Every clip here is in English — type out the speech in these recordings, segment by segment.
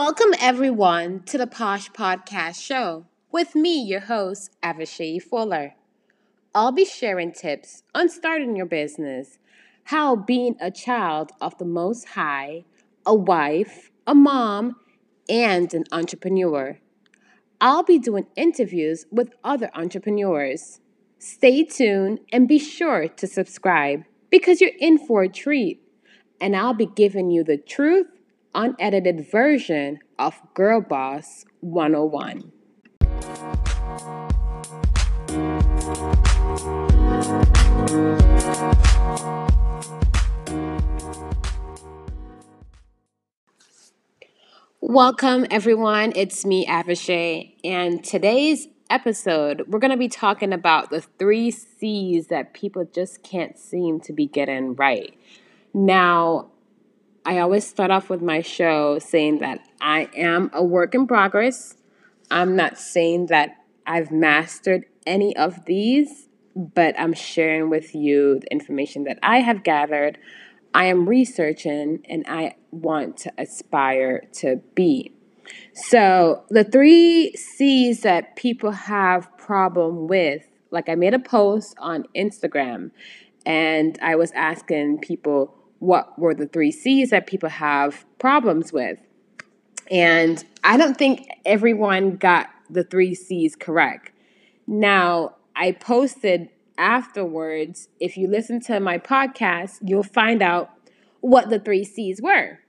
Welcome, everyone, to the Posh Podcast Show with me, your host, Avishai Fuller. I'll be sharing tips on starting your business, how being a child of the Most High, a wife, a mom, and an entrepreneur. I'll be doing interviews with other entrepreneurs. Stay tuned and be sure to subscribe because you're in for a treat. And I'll be giving you the truth unedited version of Girl Boss 101. Welcome, everyone. It's me, Avishai, and today's episode, we're going to be talking about the three C's that people just can't seem to be getting right. Now, I always start off with my show saying that I am a work in progress. I'm not saying that I've mastered any of these, but I'm sharing with you the information that I have gathered. I am researching and I want to aspire to be. So, the three C's that people have problem with, like I made a post on Instagram and I was asking people what were the three C's that people have problems with. And I don't think everyone got the three C's correct. Now, I posted afterwards, if you listen to my podcast, you'll find out what the three C's were.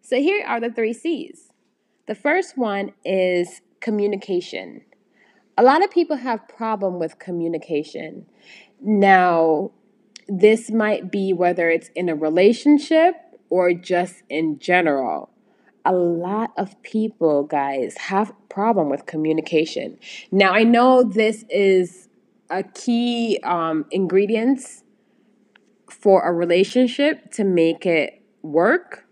So here are the three C's. The first one is communication. A lot of people have problem with communication. Now, this might be whether it's in a relationship or just in general. A lot of people, guys, have problem with communication. Now, I know this is a key um, ingredients for a relationship to make it work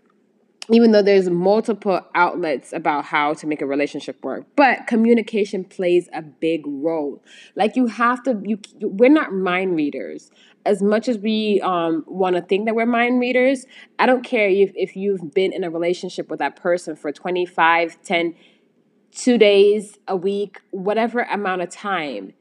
even though there's multiple outlets about how to make a relationship work but communication plays a big role. Like you have to you we're not mind readers. As much as we um, want to think that we're mind readers i don't care if, if you've been in a relationship with that person for 25 10 two days a week whatever amount of time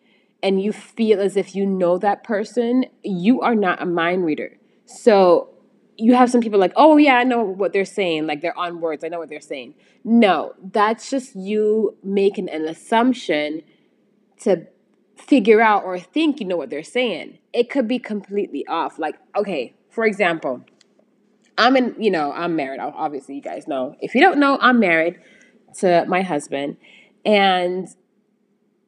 and you feel as if you know that person you are not a mind reader. So you have some people like, oh yeah, I know what they're saying. Like they're on words. I know what they're saying. No, that's just you making an assumption to figure out or think you know what they're saying. It could be completely off. Like, okay, for example, I'm in, you know, I'm married. Obviously, you guys know. If you don't know, I'm married to my husband. And,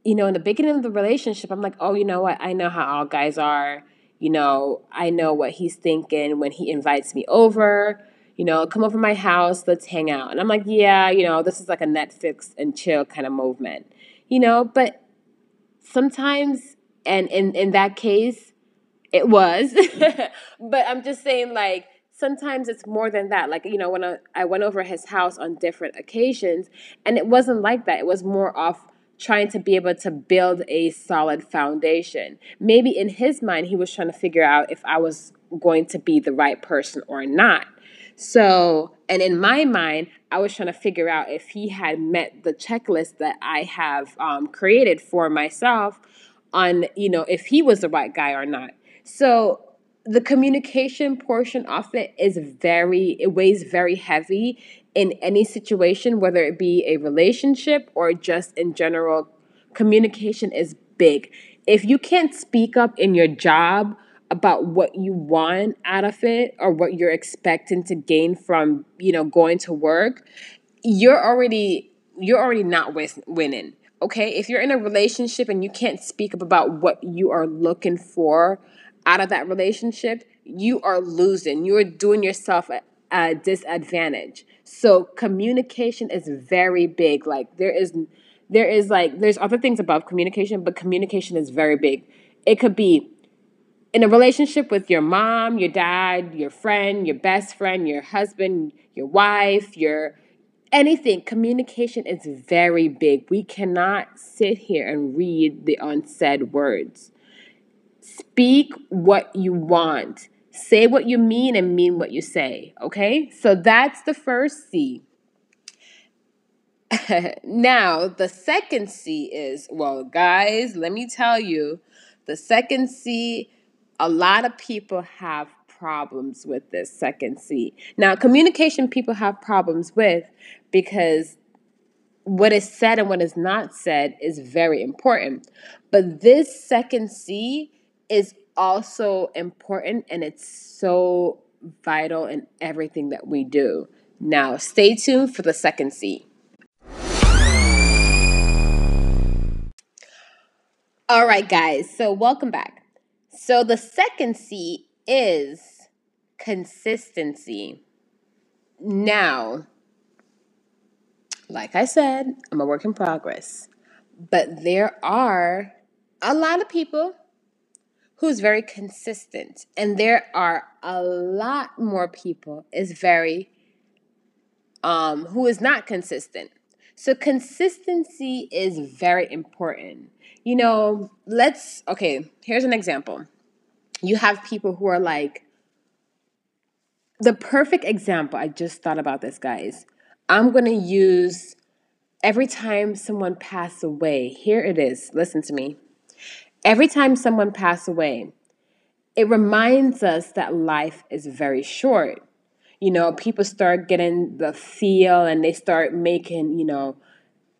you know, in the beginning of the relationship, I'm like, oh, you know what? I know how all guys are you know, I know what he's thinking when he invites me over. You know, come over my house, let's hang out. And I'm like, yeah, you know, this is like a Netflix and chill kind of movement. You know, but sometimes and in in that case it was but i'm just saying like sometimes it's more than that like you know when I, I went over his house on different occasions and it wasn't like that it was more off trying to be able to build a solid foundation. Maybe in his mind, he was trying to figure out if I was going to be the right person or not. So, and in my mind, I was trying to figure out if he had met the checklist that I have um, created for myself on, you know, if he was the right guy or not. So, the communication portion of it is very, it weighs very heavy in any situation, whether it be a relationship or just in general, communication is big. If you can't speak up in your job about what you want out of it or what you're expecting to gain from, you know, going to work, you're already you're already not winning. Okay? If you're in a relationship and you can't speak up about what you are looking for out of that relationship, you are losing. You're doing yourself a, a disadvantage. So communication is very big. Like there is there is like there's other things above communication, but communication is very big. It could be in a relationship with your mom, your dad, your friend, your best friend, your husband, your wife, your anything. Communication is very big. We cannot sit here and read the unsaid words. Speak what you want. Say what you mean and mean what you say, okay? So that's the first C. now, the second C is well, guys, let me tell you, the second C, a lot of people have problems with this second C. Now, communication people have problems with because what is said and what is not said is very important. But this second C is also important and it's so vital in everything that we do. Now, stay tuned for the second C. All right, guys, so welcome back. So, the second C is consistency. Now, like I said, I'm a work in progress, but there are a lot of people who's very consistent, and there are a lot more people is very um, who is not consistent. So consistency is very important. You know, let's okay, here's an example. You have people who are like the perfect example. I just thought about this, guys. I'm going to use every time someone passed away. Here it is. Listen to me. Every time someone passed away, it reminds us that life is very short you know, people start getting the feel and they start making, you know,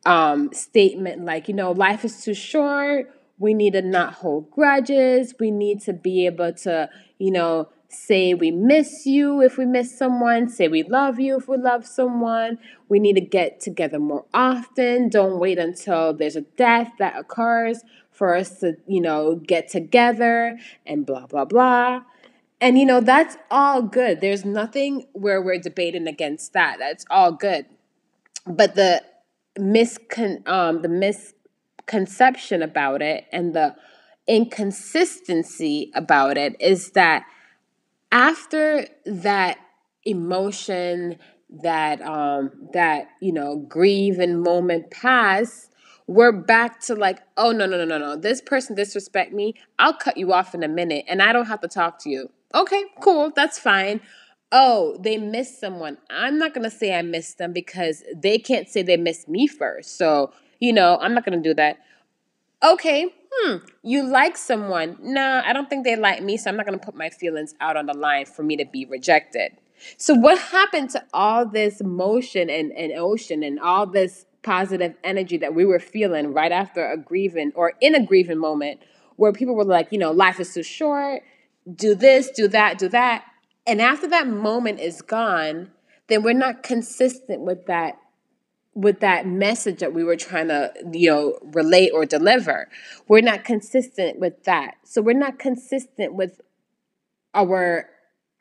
um, statement like, you know, life is too short. We need to not hold grudges. We need to be able to, you know, say we miss you if we miss someone, say we love you if we love someone. We need to get together more often. Don't wait until there's a death that occurs for us to, you know, get together and blah, blah, blah. And you know, that's all good. There's nothing where we're debating against that. That's all good. But the miscon um the misconception about it and the inconsistency about it is that after that emotion that um that you know grieve and moment pass we're back to like oh no no no no no this person disrespect me i'll cut you off in a minute and i don't have to talk to you Okay, cool. That's fine. Oh, they missed someone. I'm not to say I missed them because they can't say they missed me first. So, you know, I'm not to do that. Okay, hmm, you like someone. Nah, I don't think they like me, so I'm not to put my feelings out on the line for me to be rejected. So, what happened to all this motion and, and ocean and all this positive energy that we were feeling right after a grieving or in a grieving moment where people were like, you know, life is too short, do this, do that, do that. And after that moment is gone, then we're not consistent with that with that message that we were trying to you know relate or deliver. We're not consistent with that. So we're not consistent with our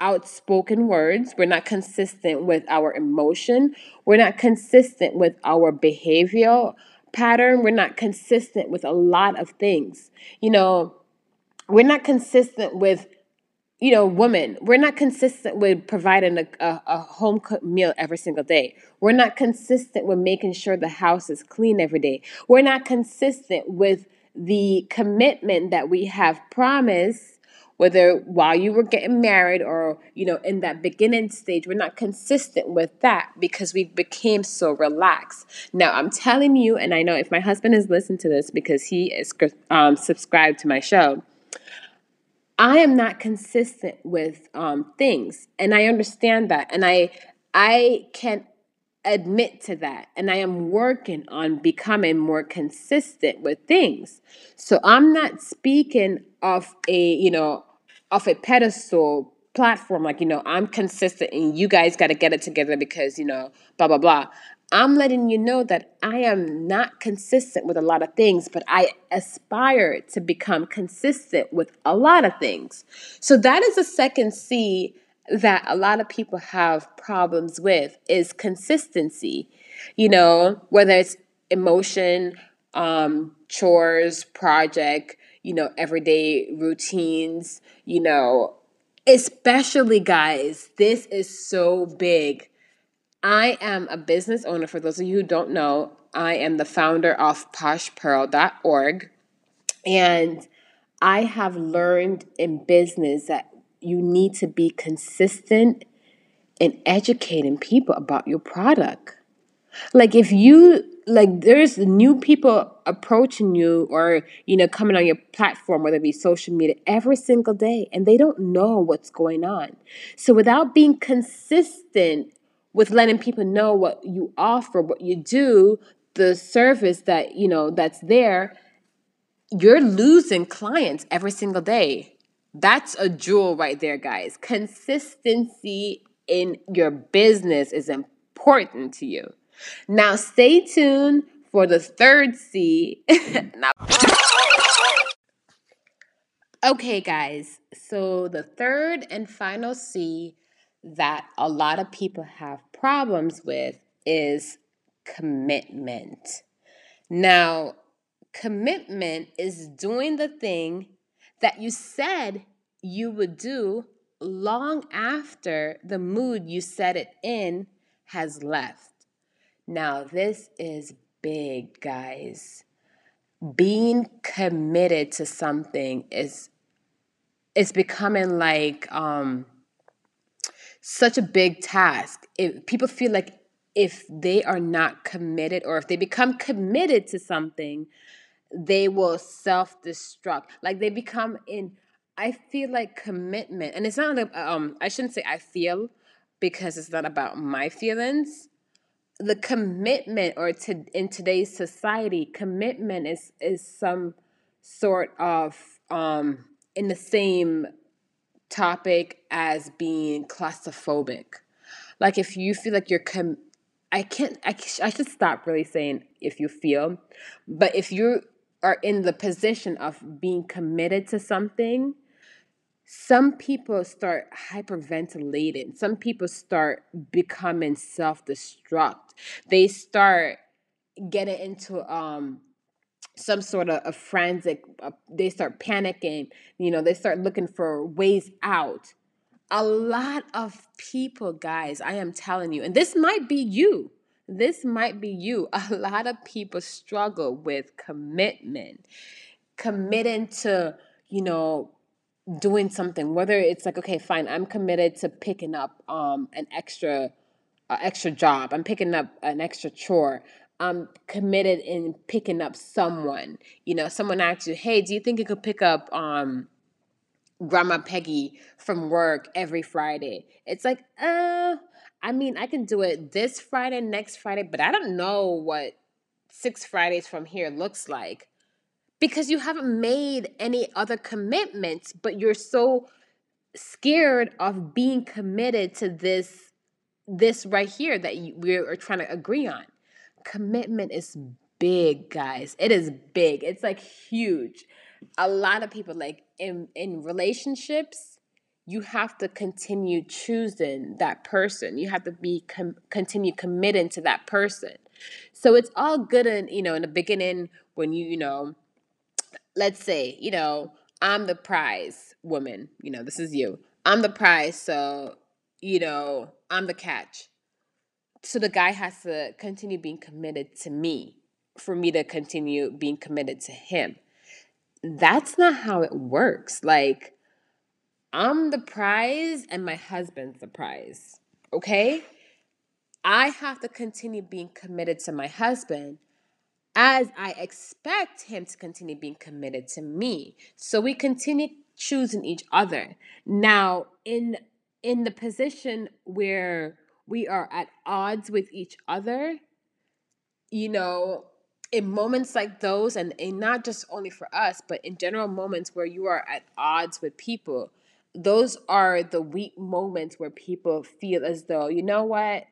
outspoken words. We're not consistent with our emotion. We're not consistent with our behavioral pattern. We're not consistent with a lot of things. You know we're not consistent with you know, women, we're not consistent with providing a, a, a, home cooked meal every single day. We're not consistent with making sure the house is clean every day. We're not consistent with the commitment that we have promised, whether while you were getting married or, you know, in that beginning stage. We're not consistent with that because we became so relaxed. Now, I'm telling you, and I know if my husband has listened to this because he is um, subscribed to my show I am not consistent with um, things, and I understand that, and I I can admit to that, and I am working on becoming more consistent with things. So I'm not speaking of a you know of a pedestal platform like you know I'm consistent, and you guys got to get it together because you know blah blah blah. I'm letting you know that I am not consistent with a lot of things, but I aspire to become consistent with a lot of things. So that is the second C that a lot of people have problems with is consistency. You know, whether it's emotion, um, chores, project, you know, everyday routines, you know, especially guys, this is so big I am a business owner. For those of you who don't know, I am the founder of poshpearl.org. And I have learned in business that you need to be consistent in educating people about your product. Like if you like there's new people approaching you or you know coming on your platform whether it be social media every single day and they don't know what's going on. So without being consistent with letting people know what you offer what you do the service that you know that's there you're losing clients every single day. That's a jewel right there guys. Consistency in your business is important to you now, stay tuned for the third C. Mm-hmm. now, okay, guys. So, the third and final C that a lot of people have problems with is commitment. Now, commitment is doing the thing that you said you would do long after the mood you set it in has left. Now, this is big, guys. Being committed to something is it's becoming like um such a big task. If people feel like if they are not committed or if they become committed to something, they will self-destruct. Like they become in I feel like commitment, and it's not um I shouldn't say I feel because it's not about my feelings the commitment or to in today's society commitment is is some sort of um in the same topic as being claustrophobic. Like if you feel like you're com i can't I, I should stop really saying if you feel but if you are in the position of being committed to something some people start hyperventilating. Some people start becoming self-destruct. They start getting into um some sort of a frantic uh, they start panicking you know they start looking for ways out a lot of people guys i am telling you and this might be you this might be you a lot of people struggle with commitment committing to you know doing something whether it's like okay fine i'm committed to picking up um an extra uh, extra job i'm picking up an extra chore i'm committed in picking up someone. You know someone asks you hey do you think you could pick up um grandma peggy from work every friday? It's like uh i mean i can do it this friday next friday but i don't know what six fridays from here looks like because you haven't made any other commitments, but you're so scared of being committed to this this right here that you, we are trying to agree on. Commitment is big, guys. It is big. It's like huge. A lot of people like in in relationships, you have to continue choosing that person. You have to be com- continue committing to that person. So it's all good and you know in the beginning when you you know let's say, you know, I'm the prize woman, you know, this is you. I'm the prize, so, you know, I'm the catch. So the guy has to continue being committed to me for me to continue being committed to him. That's not how it works. Like, I'm the prize and my husband's the prize. Okay? I have to continue being committed to my husband as I expect him to continue being committed to me. So we continue choosing each other. Now, in in the position where we are at odds with each other, you know, in moments like those, and, and not just only for us, but in general moments where you are at odds with people, those are the weak moments where people feel as though, you know what,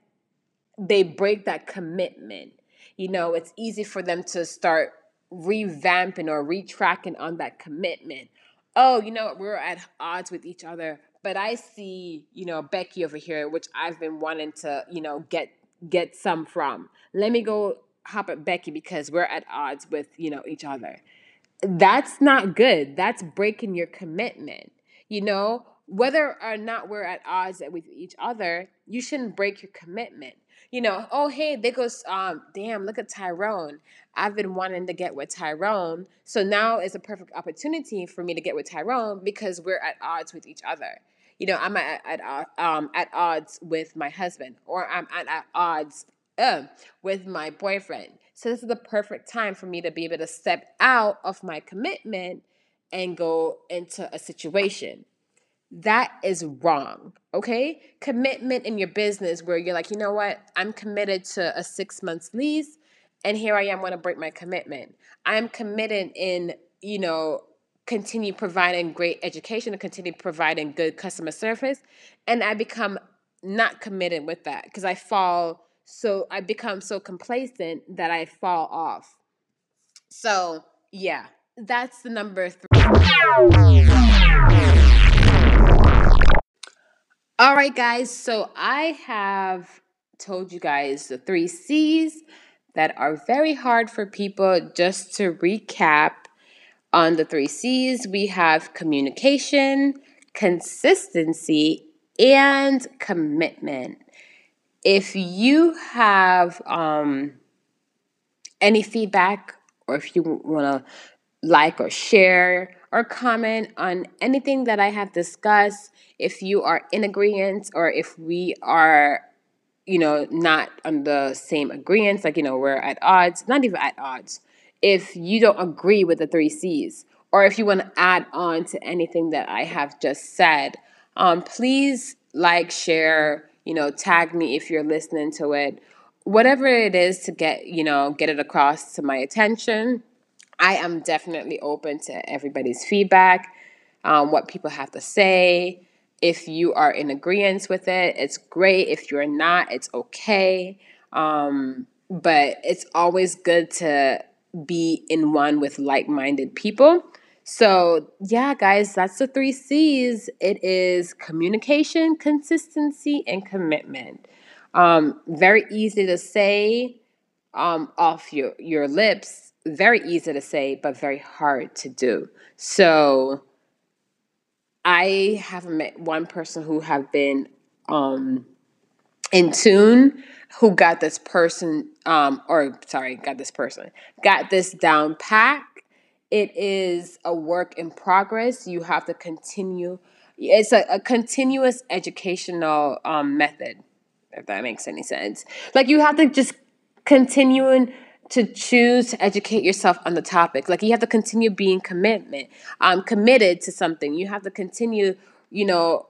they break that commitment you know, it's easy for them to start revamping or retracking on that commitment. Oh, you know, we're at odds with each other, but I see, you know, Becky over here, which I've been wanting to, you know, get get some from. Let me go hop at Becky because we're at odds with, you know, each other. That's not good. That's breaking your commitment. You know, whether or not we're at odds with each other, you shouldn't break your commitment you know, oh hey, there goes um damn, look at Tyrone. I've been wanting to get with Tyrone. So now is a perfect opportunity for me to get with Tyrone because we're at odds with each other. You know, I'm at, at uh, um at odds with my husband or I'm at, at odds uh, with my boyfriend. So this is the perfect time for me to be able to step out of my commitment and go into a situation. That is wrong, okay? Commitment in your business where you're like, you know what? I'm committed to a six months lease, and here I am want to break my commitment. I'm committed in, you know, continue providing great education and continue providing good customer service, and I become not committed with that because I fall so I become so complacent that I fall off. So, yeah, that's the number three. All right, guys. So I have told you guys the three C's that are very hard for people. Just to recap on the three C's, we have communication, consistency, and commitment. If you have um, any feedback or if you want to like or share or comment on anything that I have discussed, if you are in agreement or if we are, you know, not on the same agreement, like, you know, we're at odds, not even at odds, if you don't agree with the three C's, or if you want to add on to anything that I have just said, um, please like, share, you know, tag me if you're listening to it. Whatever it is to get, you know, get it across to my attention. I am definitely open to everybody's feedback, um, what people have to say. If you are in agreement with it, it's great. If you're not, it's okay. Um, but it's always good to be in one with like minded people. So, yeah, guys, that's the three C's it is communication, consistency, and commitment. Um, very easy to say um, off your, your lips, very easy to say, but very hard to do. So, I haven't met one person who have been um, in tune who got this person um, or sorry got this person got this down pat it is a work in progress. You have to continue. It's a, a continuous educational um, method, if that makes any sense. Like you have to just continuing to choose to educate yourself on the topic. Like you have to continue being commitment, um, committed to something. You have to continue, you know,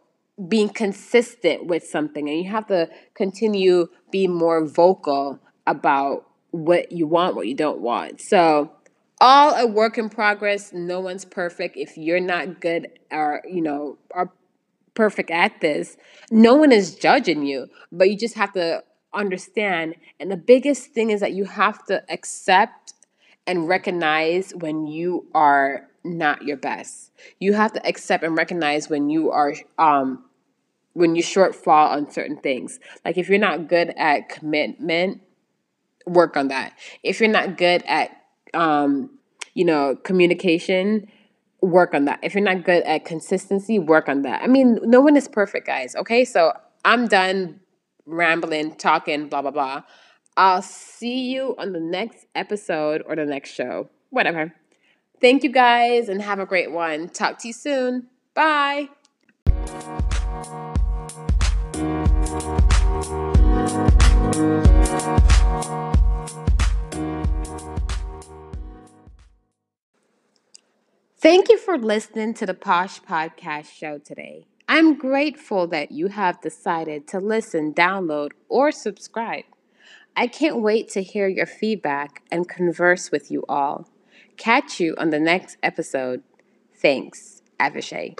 being consistent with something, and you have to continue being more vocal about what you want, what you don't want. So all a work in progress. No one's perfect. If you're not good or, you know, are perfect at this, no one is judging you, but you just have to understand. And the biggest thing is that you have to accept and recognize when you are not your best. You have to accept and recognize when you are um when you shortfall on certain things. Like if you're not good at commitment, work on that. If you're not good at um, you know, communication, work on that. If you're not good at consistency, work on that. I mean, no one is perfect, guys. Okay, so I'm done rambling, talking, blah, blah, blah. I'll see you on the next episode or the next show, whatever. Thank you guys and have a great one. Talk to you soon. Bye. Thank you for listening to the Posh Podcast Show today. I'm grateful that you have decided to listen, download, or subscribe. I can't wait to hear your feedback and converse with you all. Catch you on the next episode. Thanks, Avishai.